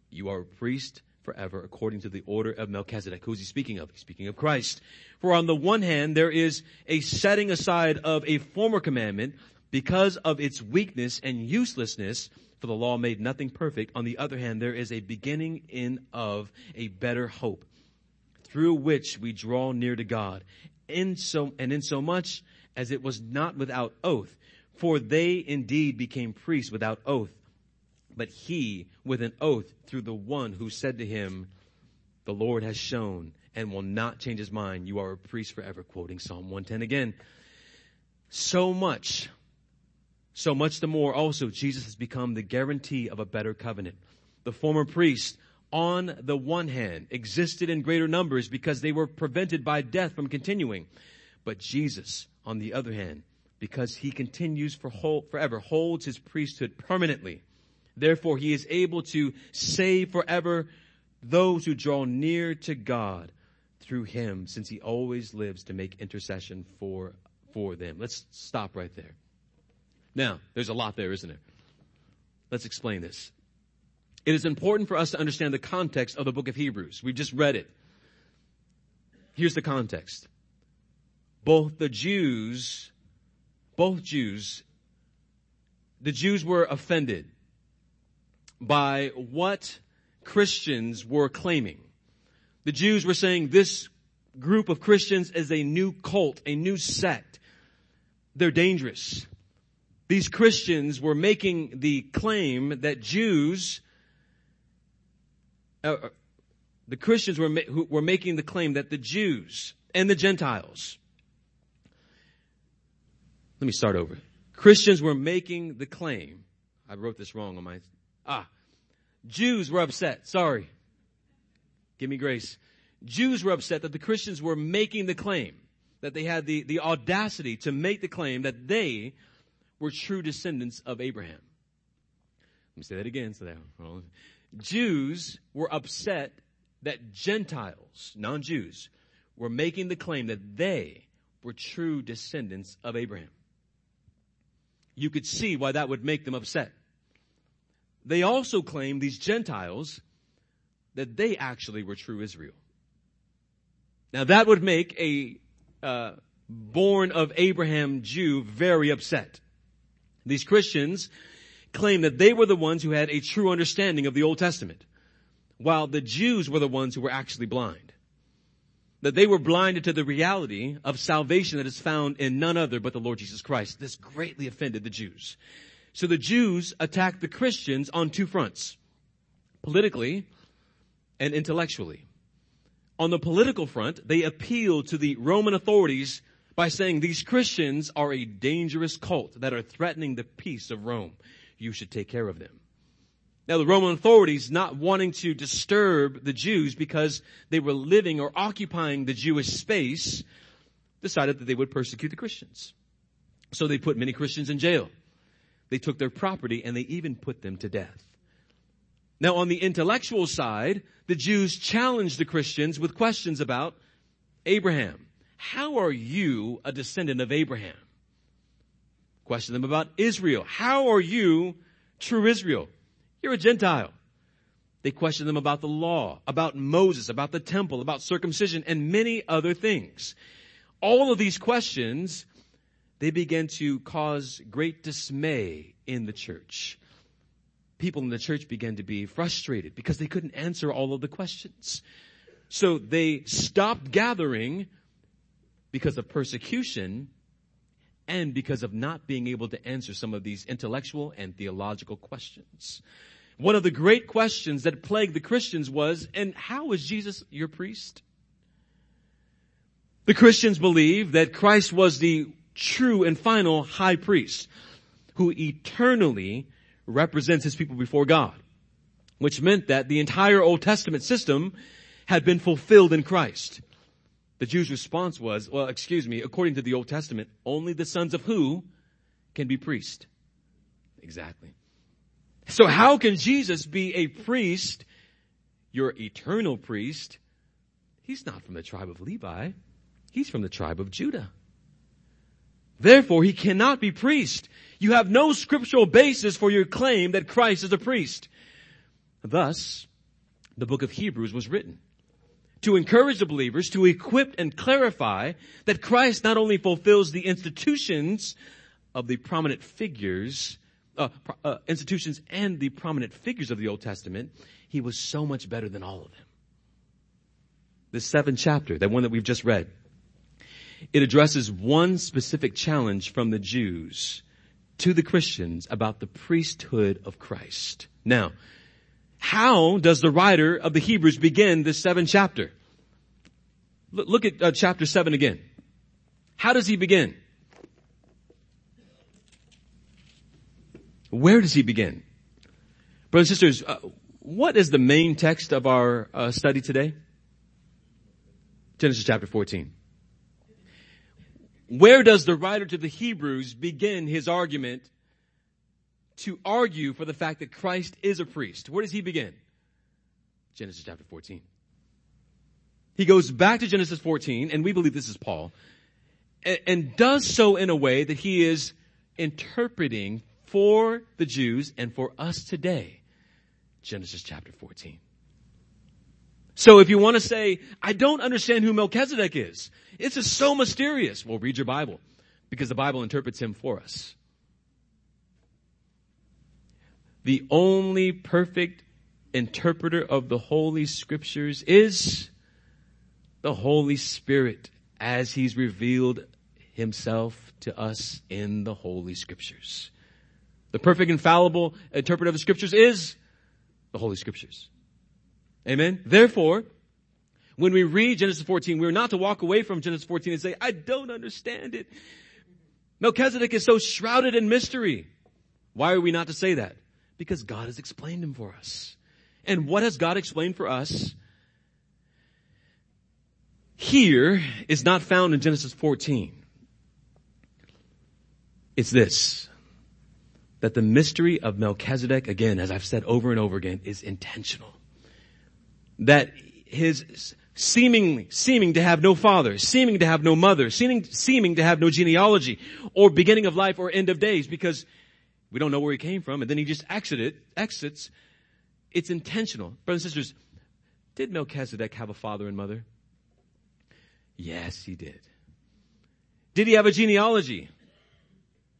you are a priest forever according to the order of Melchizedek. Who's he speaking of? He's speaking of Christ. For on the one hand, there is a setting aside of a former commandment because of its weakness and uselessness, for the law made nothing perfect. On the other hand, there is a beginning in of a better hope through which we draw near to God. In so, and in so much as it was not without oath. For they indeed became priests without oath, but he with an oath through the one who said to him, the Lord has shown and will not change his mind. You are a priest forever, quoting Psalm 110 again. So much, so much the more also Jesus has become the guarantee of a better covenant. The former priests, on the one hand, existed in greater numbers because they were prevented by death from continuing. But Jesus, on the other hand, because he continues for whole, forever, holds his priesthood permanently. Therefore, he is able to save forever those who draw near to God through him, since he always lives to make intercession for, for them. Let's stop right there. Now, there's a lot there, isn't there? Let's explain this. It is important for us to understand the context of the book of Hebrews. We just read it. Here's the context both the Jews, both Jews, the Jews were offended by what Christians were claiming. The Jews were saying this group of Christians is a new cult, a new sect. They're dangerous. These Christians were making the claim that Jews, uh, the Christians were, who were making the claim that the Jews and the Gentiles, let me start over. Christians were making the claim, I wrote this wrong on my, ah, Jews were upset, sorry. Give me grace. Jews were upset that the Christians were making the claim, that they had the, the audacity to make the claim that they were true descendants of Abraham. Let me say that again. So that Jews were upset that Gentiles, non-Jews, were making the claim that they were true descendants of Abraham. You could see why that would make them upset. They also claimed, these Gentiles, that they actually were true Israel. Now that would make a uh, born of Abraham Jew very upset. These Christians claimed that they were the ones who had a true understanding of the Old Testament, while the Jews were the ones who were actually blind. That they were blinded to the reality of salvation that is found in none other but the Lord Jesus Christ. This greatly offended the Jews. So the Jews attacked the Christians on two fronts. Politically and intellectually. On the political front, they appealed to the Roman authorities by saying these Christians are a dangerous cult that are threatening the peace of Rome. You should take care of them. Now the Roman authorities not wanting to disturb the Jews because they were living or occupying the Jewish space decided that they would persecute the Christians. So they put many Christians in jail. They took their property and they even put them to death. Now on the intellectual side, the Jews challenged the Christians with questions about Abraham. How are you a descendant of Abraham? Question them about Israel. How are you true Israel? You're a Gentile. They question them about the law, about Moses, about the temple, about circumcision, and many other things. All of these questions, they began to cause great dismay in the church. People in the church began to be frustrated because they couldn't answer all of the questions. So they stopped gathering because of persecution and because of not being able to answer some of these intellectual and theological questions. One of the great questions that plagued the Christians was, and how is Jesus your priest? The Christians believe that Christ was the true and final high priest who eternally represents his people before God, which meant that the entire Old Testament system had been fulfilled in Christ. The Jews' response was, well, excuse me, according to the Old Testament, only the sons of who can be priest? Exactly. So how can Jesus be a priest, your eternal priest? He's not from the tribe of Levi. He's from the tribe of Judah. Therefore, he cannot be priest. You have no scriptural basis for your claim that Christ is a priest. Thus, the book of Hebrews was written to encourage the believers, to equip and clarify that Christ not only fulfills the institutions of the prominent figures, uh, uh, institutions and the prominent figures of the Old Testament, he was so much better than all of them. This seventh chapter, that one that we've just read, it addresses one specific challenge from the Jews to the Christians about the priesthood of Christ. Now, how does the writer of the Hebrews begin this seventh chapter? Look at uh, chapter seven again. How does he begin? Where does he begin? Brothers and sisters, uh, what is the main text of our uh, study today? Genesis chapter 14. Where does the writer to the Hebrews begin his argument to argue for the fact that Christ is a priest. Where does he begin? Genesis chapter 14. He goes back to Genesis 14, and we believe this is Paul, and, and does so in a way that he is interpreting for the Jews and for us today. Genesis chapter 14. So if you want to say, I don't understand who Melchizedek is, it's just so mysterious. Well, read your Bible because the Bible interprets him for us. The only perfect interpreter of the Holy Scriptures is the Holy Spirit as He's revealed Himself to us in the Holy Scriptures. The perfect infallible interpreter of the Scriptures is the Holy Scriptures. Amen? Therefore, When we read Genesis 14, we're not to walk away from Genesis 14 and say, I don't understand it. Melchizedek is so shrouded in mystery. Why are we not to say that? Because God has explained him for us. And what has God explained for us? Here is not found in Genesis 14. It's this. That the mystery of Melchizedek, again, as I've said over and over again, is intentional. That his seemingly, seeming to have no father, seeming to have no mother, seeming, seeming to have no genealogy, or beginning of life or end of days, because we don't know where he came from, and then he just exited, exits. It's intentional. Brothers and sisters, did Melchizedek have a father and mother? Yes, he did. Did he have a genealogy?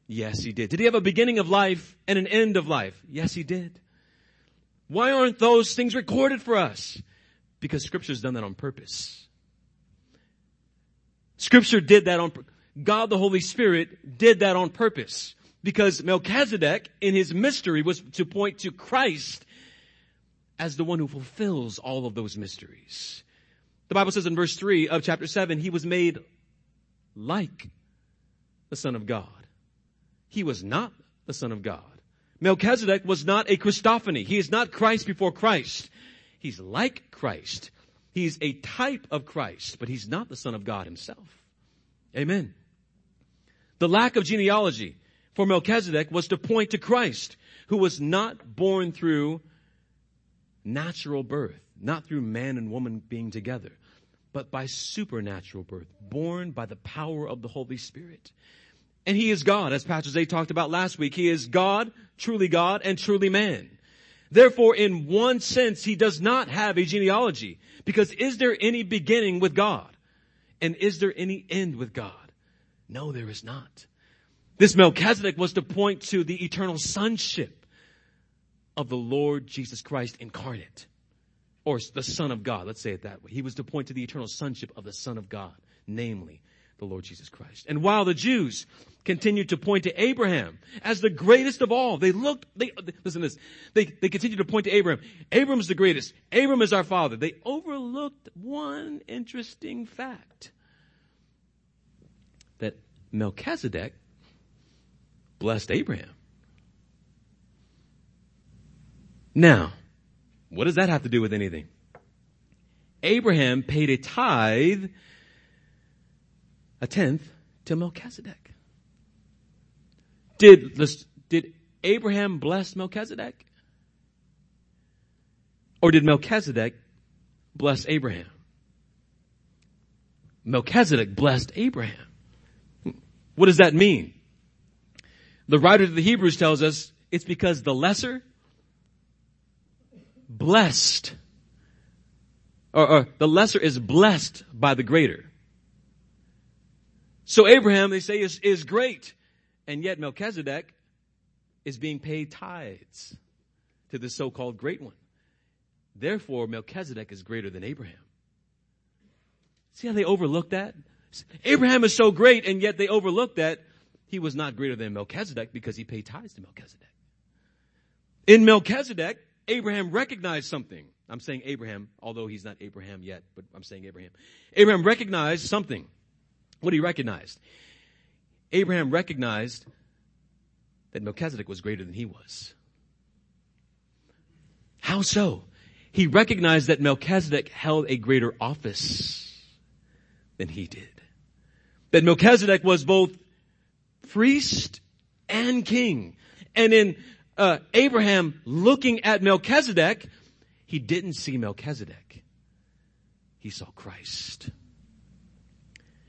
Yes, he did. Did he have a beginning of life and an end of life? Yes, he did. Why aren't those things recorded for us? Because scripture's done that on purpose. Scripture did that on, God the Holy Spirit did that on purpose. Because Melchizedek in his mystery was to point to Christ as the one who fulfills all of those mysteries. The Bible says in verse 3 of chapter 7, he was made like the Son of God. He was not the Son of God. Melchizedek was not a Christophany. He is not Christ before Christ. He's like Christ. He's a type of Christ, but he's not the Son of God himself. Amen. The lack of genealogy for Melchizedek was to point to Christ, who was not born through natural birth, not through man and woman being together, but by supernatural birth, born by the power of the Holy Spirit. And he is God, as Pastor Zay talked about last week. He is God, truly God, and truly man. Therefore, in one sense, he does not have a genealogy. Because is there any beginning with God? And is there any end with God? No, there is not. This Melchizedek was to point to the eternal sonship of the Lord Jesus Christ incarnate. Or the Son of God, let's say it that way. He was to point to the eternal sonship of the Son of God, namely the Lord Jesus Christ. And while the Jews continued to point to Abraham as the greatest of all, they looked, they, listen to this, they, they continued to point to Abraham. Abram's the greatest. Abram is our father. They overlooked one interesting fact. That Melchizedek blessed Abraham. Now, what does that have to do with anything? Abraham paid a tithe a tenth to Melchizedek. Did, did Abraham bless Melchizedek? Or did Melchizedek bless Abraham? Melchizedek blessed Abraham. What does that mean? The writer of the Hebrews tells us it's because the lesser blessed, or, or the lesser is blessed by the greater. So Abraham, they say, is, is great. And yet Melchizedek is being paid tithes to the so-called great one. Therefore, Melchizedek is greater than Abraham. See how they overlook that? Abraham is so great, and yet they overlook that he was not greater than Melchizedek because he paid tithes to Melchizedek. In Melchizedek, Abraham recognized something. I'm saying Abraham, although he's not Abraham yet, but I'm saying Abraham. Abraham recognized something. What he recognized? Abraham recognized that Melchizedek was greater than he was. How so? He recognized that Melchizedek held a greater office than he did. That Melchizedek was both priest and king. And in uh, Abraham looking at Melchizedek, he didn't see Melchizedek. He saw Christ.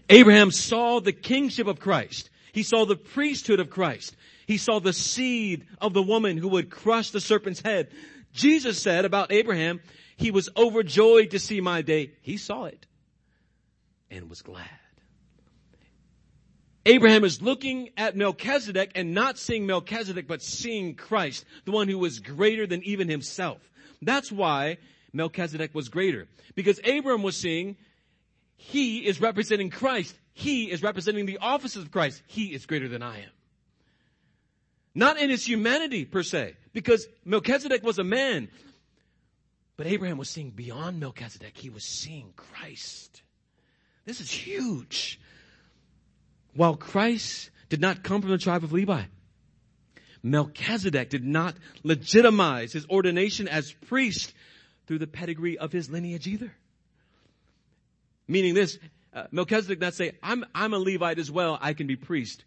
Abraham saw the kingship of Christ. He saw the priesthood of Christ. He saw the seed of the woman who would crush the serpent's head. Jesus said about Abraham, he was overjoyed to see my day. He saw it and was glad. Abraham is looking at Melchizedek and not seeing Melchizedek, but seeing Christ, the one who was greater than even himself. That's why Melchizedek was greater. Because Abraham was seeing he is representing Christ. He is representing the offices of Christ. He is greater than I am. Not in his humanity per se, because Melchizedek was a man. But Abraham was seeing beyond Melchizedek. He was seeing Christ. This is huge. While Christ did not come from the tribe of Levi, Melchizedek did not legitimize his ordination as priest through the pedigree of his lineage either. Meaning this, uh, Melchizedek not say, I'm, I'm a Levite as well, I can be priest.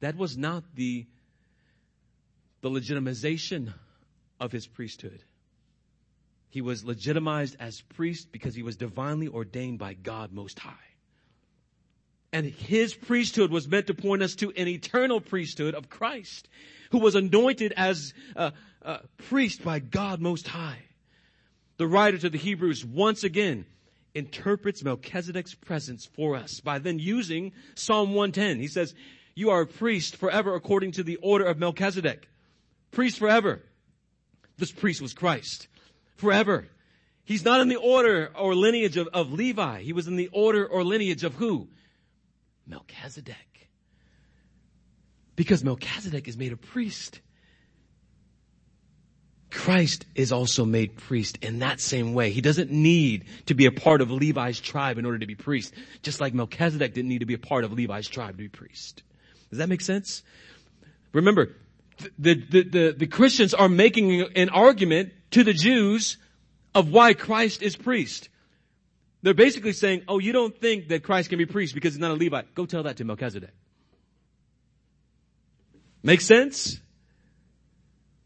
That was not the, the legitimization of his priesthood. He was legitimized as priest because he was divinely ordained by God Most High. And his priesthood was meant to point us to an eternal priesthood of Christ, who was anointed as a, a priest by God Most High. The writer to the Hebrews once again interprets Melchizedek's presence for us by then using Psalm 110. He says, you are a priest forever according to the order of Melchizedek. Priest forever. This priest was Christ forever. He's not in the order or lineage of, of Levi. He was in the order or lineage of who? Melchizedek. Because Melchizedek is made a priest. Christ is also made priest in that same way. He doesn't need to be a part of Levi's tribe in order to be priest, just like Melchizedek didn't need to be a part of Levi's tribe to be priest. Does that make sense? Remember, the, the, the, the Christians are making an argument to the Jews of why Christ is priest. They're basically saying, oh, you don't think that Christ can be priest because he's not a Levite. Go tell that to Melchizedek. Make sense?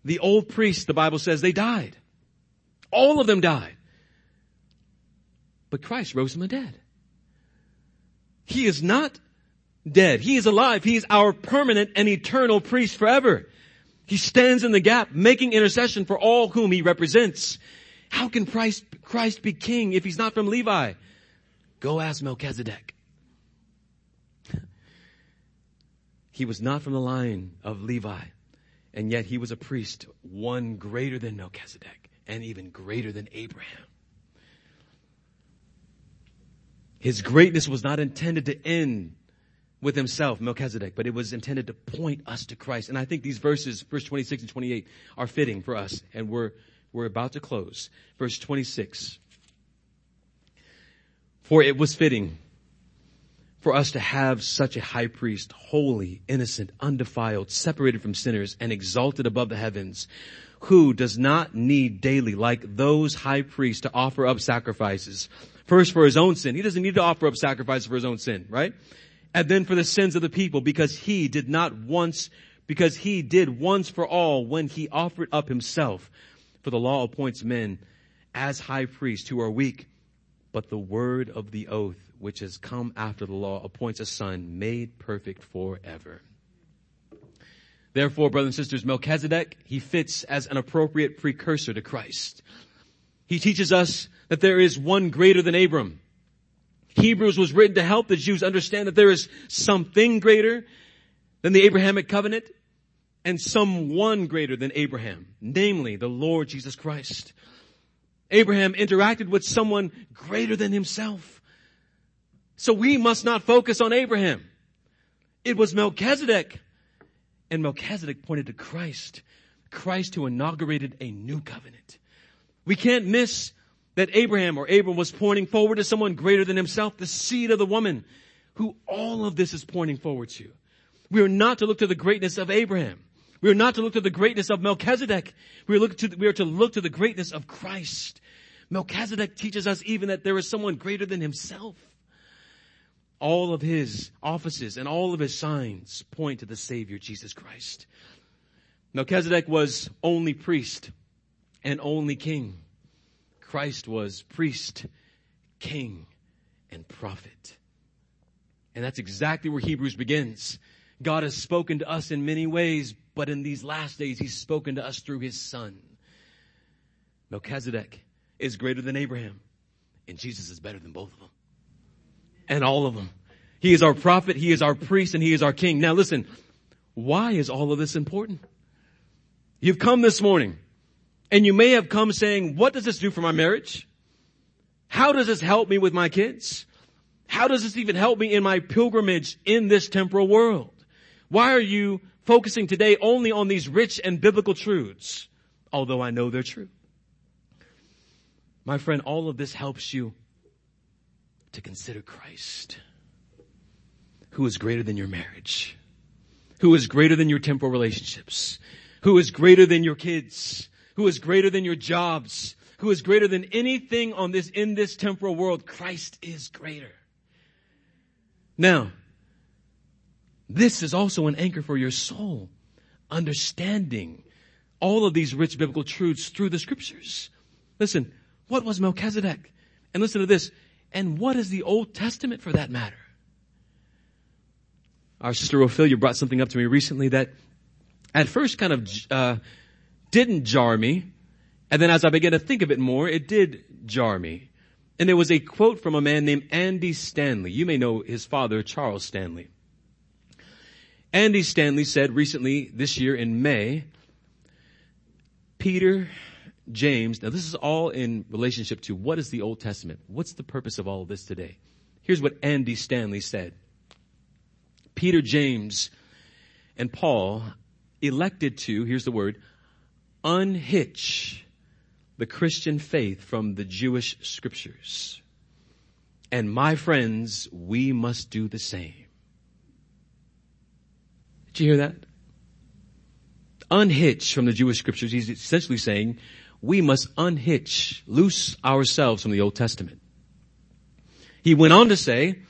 The old priests, the Bible says, they died. All of them died. But Christ rose from the dead. He is not dead. He is alive. He is our permanent and eternal priest forever. He stands in the gap, making intercession for all whom he represents. How can Christ, Christ be king if he's not from Levi? Go ask Melchizedek. he was not from the line of Levi, and yet he was a priest, one greater than Melchizedek, and even greater than Abraham. His greatness was not intended to end with himself, Melchizedek, but it was intended to point us to Christ. And I think these verses, verse 26 and 28, are fitting for us, and we're, we're about to close. Verse 26. For it was fitting for us to have such a high priest, holy, innocent, undefiled, separated from sinners, and exalted above the heavens, who does not need daily, like those high priests, to offer up sacrifices. First for his own sin. He doesn't need to offer up sacrifices for his own sin, right? And then for the sins of the people, because he did not once, because he did once for all when he offered up himself. For the law appoints men as high priests who are weak, but the word of the oath, which has come after the law, appoints a son made perfect forever. Therefore, brothers and sisters, Melchizedek, he fits as an appropriate precursor to Christ. He teaches us that there is one greater than Abram. Hebrews was written to help the Jews understand that there is something greater than the Abrahamic covenant and someone greater than Abraham, namely the Lord Jesus Christ. Abraham interacted with someone greater than himself. So we must not focus on Abraham. It was Melchizedek. And Melchizedek pointed to Christ. Christ who inaugurated a new covenant. We can't miss that Abraham or Abram was pointing forward to someone greater than himself, the seed of the woman, who all of this is pointing forward to. We are not to look to the greatness of Abraham. We are not to look to the greatness of Melchizedek. We are, to, we are to look to the greatness of Christ. Melchizedek teaches us even that there is someone greater than himself. All of his offices and all of his signs point to the Savior, Jesus Christ. Melchizedek was only priest and only king. Christ was priest, king, and prophet. And that's exactly where Hebrews begins. God has spoken to us in many ways, but in these last days, He's spoken to us through His Son. Melchizedek is greater than Abraham, and Jesus is better than both of them. And all of them. He is our prophet, He is our priest, and He is our king. Now listen, why is all of this important? You've come this morning, and you may have come saying, what does this do for my marriage? How does this help me with my kids? How does this even help me in my pilgrimage in this temporal world? Why are you focusing today only on these rich and biblical truths? Although I know they're true. My friend, all of this helps you to consider Christ, who is greater than your marriage, who is greater than your temporal relationships, who is greater than your kids, who is greater than your jobs, who is greater than anything on this, in this temporal world. Christ is greater. Now, this is also an anchor for your soul, understanding all of these rich biblical truths through the scriptures. Listen, what was Melchizedek? And listen to this. And what is the Old Testament for that matter? Our sister Ophelia brought something up to me recently that at first kind of uh, didn't jar me, and then as I began to think of it more, it did jar me. And there was a quote from a man named Andy Stanley. You may know his father, Charles Stanley. Andy Stanley said recently, this year in May, Peter, James, now this is all in relationship to what is the Old Testament? What's the purpose of all of this today? Here's what Andy Stanley said. Peter, James, and Paul elected to, here's the word, unhitch the Christian faith from the Jewish scriptures. And my friends, we must do the same. Did you hear that? Unhitch from the Jewish scriptures. He's essentially saying we must unhitch, loose ourselves from the Old Testament. He went on to say,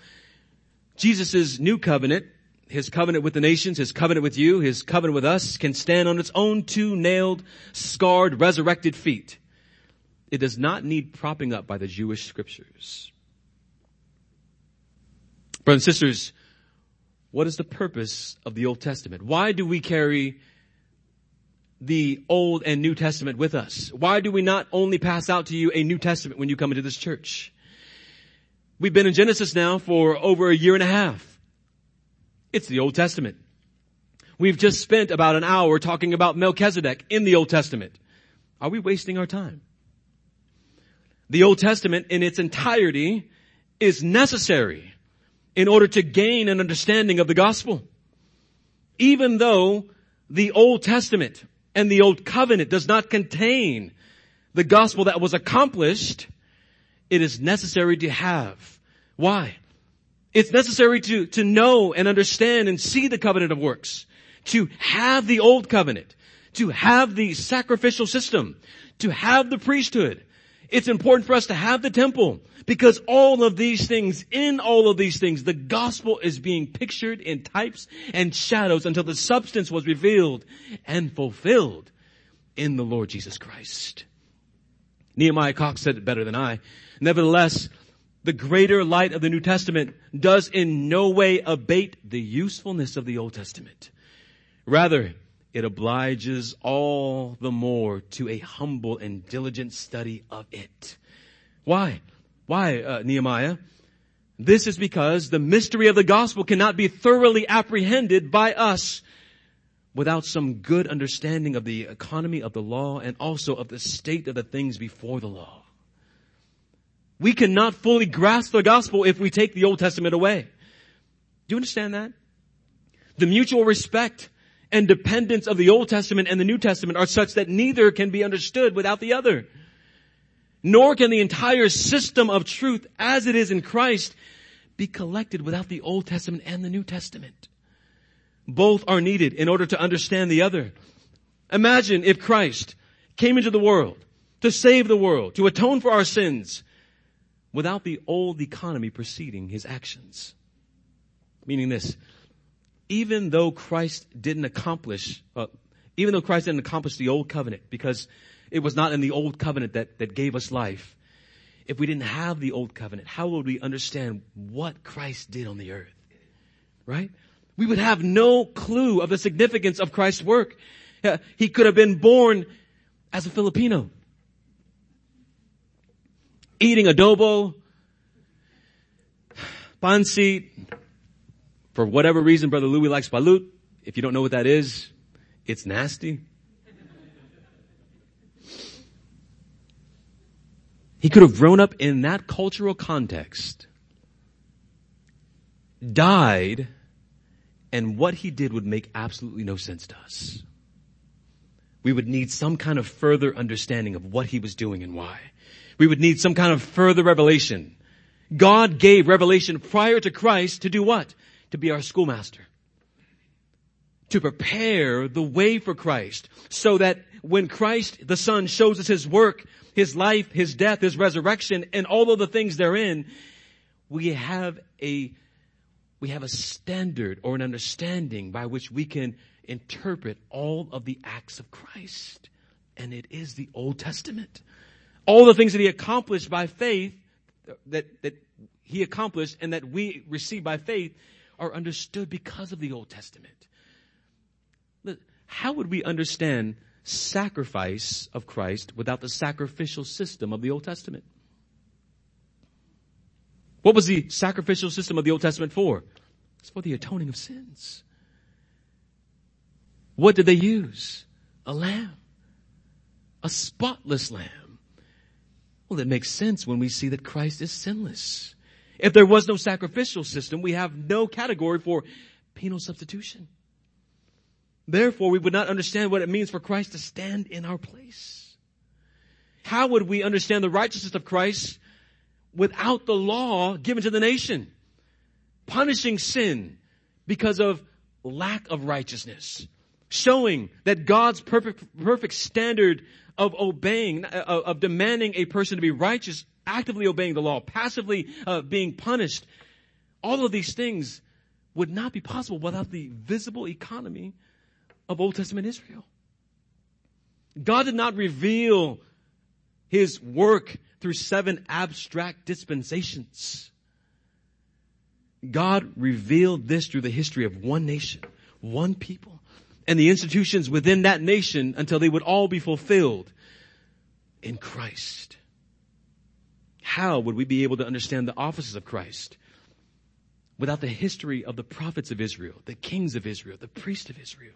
Jesus' new covenant, his covenant with the nations, his covenant with you, his covenant with us can stand on its own two nailed, scarred, resurrected feet. It does not need propping up by the Jewish scriptures. Brothers and sisters, what is the purpose of the Old Testament? Why do we carry the Old and New Testament with us? Why do we not only pass out to you a New Testament when you come into this church? We've been in Genesis now for over a year and a half. It's the Old Testament. We've just spent about an hour talking about Melchizedek in the Old Testament. Are we wasting our time? The Old Testament in its entirety is necessary in order to gain an understanding of the gospel. Even though the Old Testament and the Old Covenant does not contain the gospel that was accomplished, it is necessary to have. Why? It's necessary to, to know and understand and see the covenant of works, to have the old covenant, to have the sacrificial system, to have the priesthood, it's important for us to have the temple because all of these things, in all of these things, the gospel is being pictured in types and shadows until the substance was revealed and fulfilled in the Lord Jesus Christ. Nehemiah Coxe said it better than I. Nevertheless, the greater light of the New Testament does in no way abate the usefulness of the Old Testament. Rather, it obliges all the more to a humble and diligent study of it. Why? Why, uh, Nehemiah? This is because the mystery of the gospel cannot be thoroughly apprehended by us without some good understanding of the economy of the law and also of the state of the things before the law. We cannot fully grasp the gospel if we take the Old Testament away. Do you understand that? The mutual respect and dependence of the Old Testament and the New Testament are such that neither can be understood without the other. Nor can the entire system of truth as it is in Christ be collected without the Old Testament and the New Testament. Both are needed in order to understand the other. Imagine if Christ came into the world to save the world, to atone for our sins, without the old economy preceding his actions. Meaning this, even though Christ didn't accomplish, uh, even though Christ didn't accomplish the old covenant, because it was not in the old covenant that, that gave us life. If we didn't have the old covenant, how would we understand what Christ did on the earth? Right? We would have no clue of the significance of Christ's work. He could have been born as a Filipino. Eating adobo, pancit, for whatever reason, Brother Louis likes balut. If you don't know what that is, it's nasty. He could have grown up in that cultural context, died, and what he did would make absolutely no sense to us. We would need some kind of further understanding of what he was doing and why. We would need some kind of further revelation. God gave revelation prior to Christ to do what? To be our schoolmaster. To prepare the way for Christ so that when Christ the Son shows us His work, His life, His death, His resurrection, and all of the things therein, we have a, we have a standard or an understanding by which we can interpret all of the acts of Christ. And it is the Old Testament. All the things that He accomplished by faith, that, that He accomplished and that we receive by faith are understood because of the Old Testament. How would we understand sacrifice of Christ without the sacrificial system of the Old Testament? What was the sacrificial system of the Old Testament for? It's for the atoning of sins. What did they use? A lamb. A spotless lamb. Well, it makes sense when we see that Christ is sinless. If there was no sacrificial system, we have no category for penal substitution. Therefore, we would not understand what it means for Christ to stand in our place. How would we understand the righteousness of Christ without the law given to the nation? Punishing sin because of lack of righteousness. Showing that God's perfect, perfect standard of obeying, of, demanding a person to be righteous, actively obeying the law, passively uh, being punished. All of these things would not be possible without the visible economy of Old Testament Israel. God did not reveal his work through seven abstract dispensations. God revealed this through the history of one nation, one people, and the institutions within that nation until they would all be fulfilled in Christ. How would we be able to understand the offices of Christ without the history of the prophets of Israel, the kings of Israel, the priests of Israel?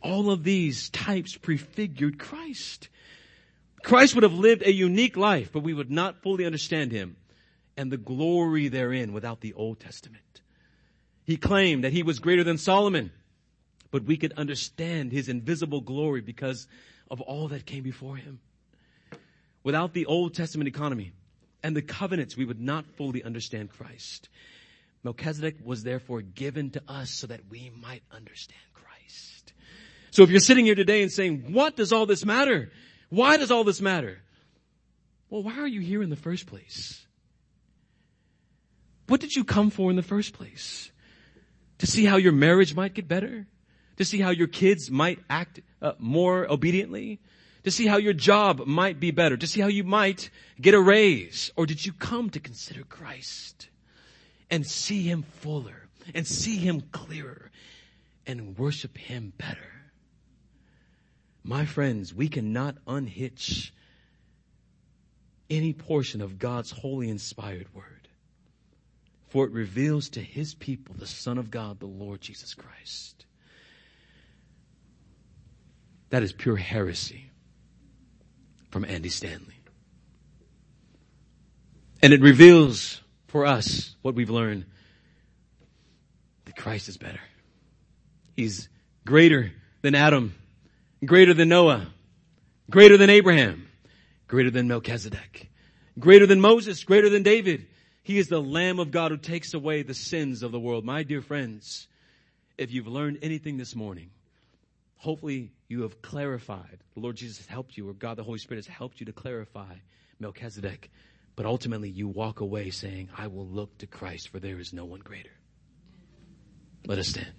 All of these types prefigured Christ. Christ would have lived a unique life, but we would not fully understand him and the glory therein without the Old Testament. He claimed that he was greater than Solomon, but we could understand his invisible glory because of all that came before him. Without the Old Testament economy and the covenants, we would not fully understand Christ. Melchizedek was therefore given to us so that we might understand Christ. So if you're sitting here today and saying, what does all this matter? Why does all this matter? Well, why are you here in the first place? What did you come for in the first place? To see how your marriage might get better? To see how your kids might act uh, more obediently? To see how your job might be better? To see how you might get a raise? Or did you come to consider Christ and see Him fuller and see Him clearer and worship Him better? My friends, we cannot unhitch any portion of God's holy inspired word. For it reveals to his people the Son of God, the Lord Jesus Christ. That is pure heresy from Andy Stanley. And it reveals for us what we've learned that Christ is better. He's greater than Adam greater than Noah, greater than Abraham, greater than Melchizedek, greater than Moses, greater than David. He is the Lamb of God who takes away the sins of the world. My dear friends, if you've learned anything this morning, hopefully you have clarified. The Lord Jesus has helped you, or God the Holy Spirit has helped you to clarify Melchizedek. But ultimately you walk away saying, I will look to Christ for there is no one greater. Let us stand.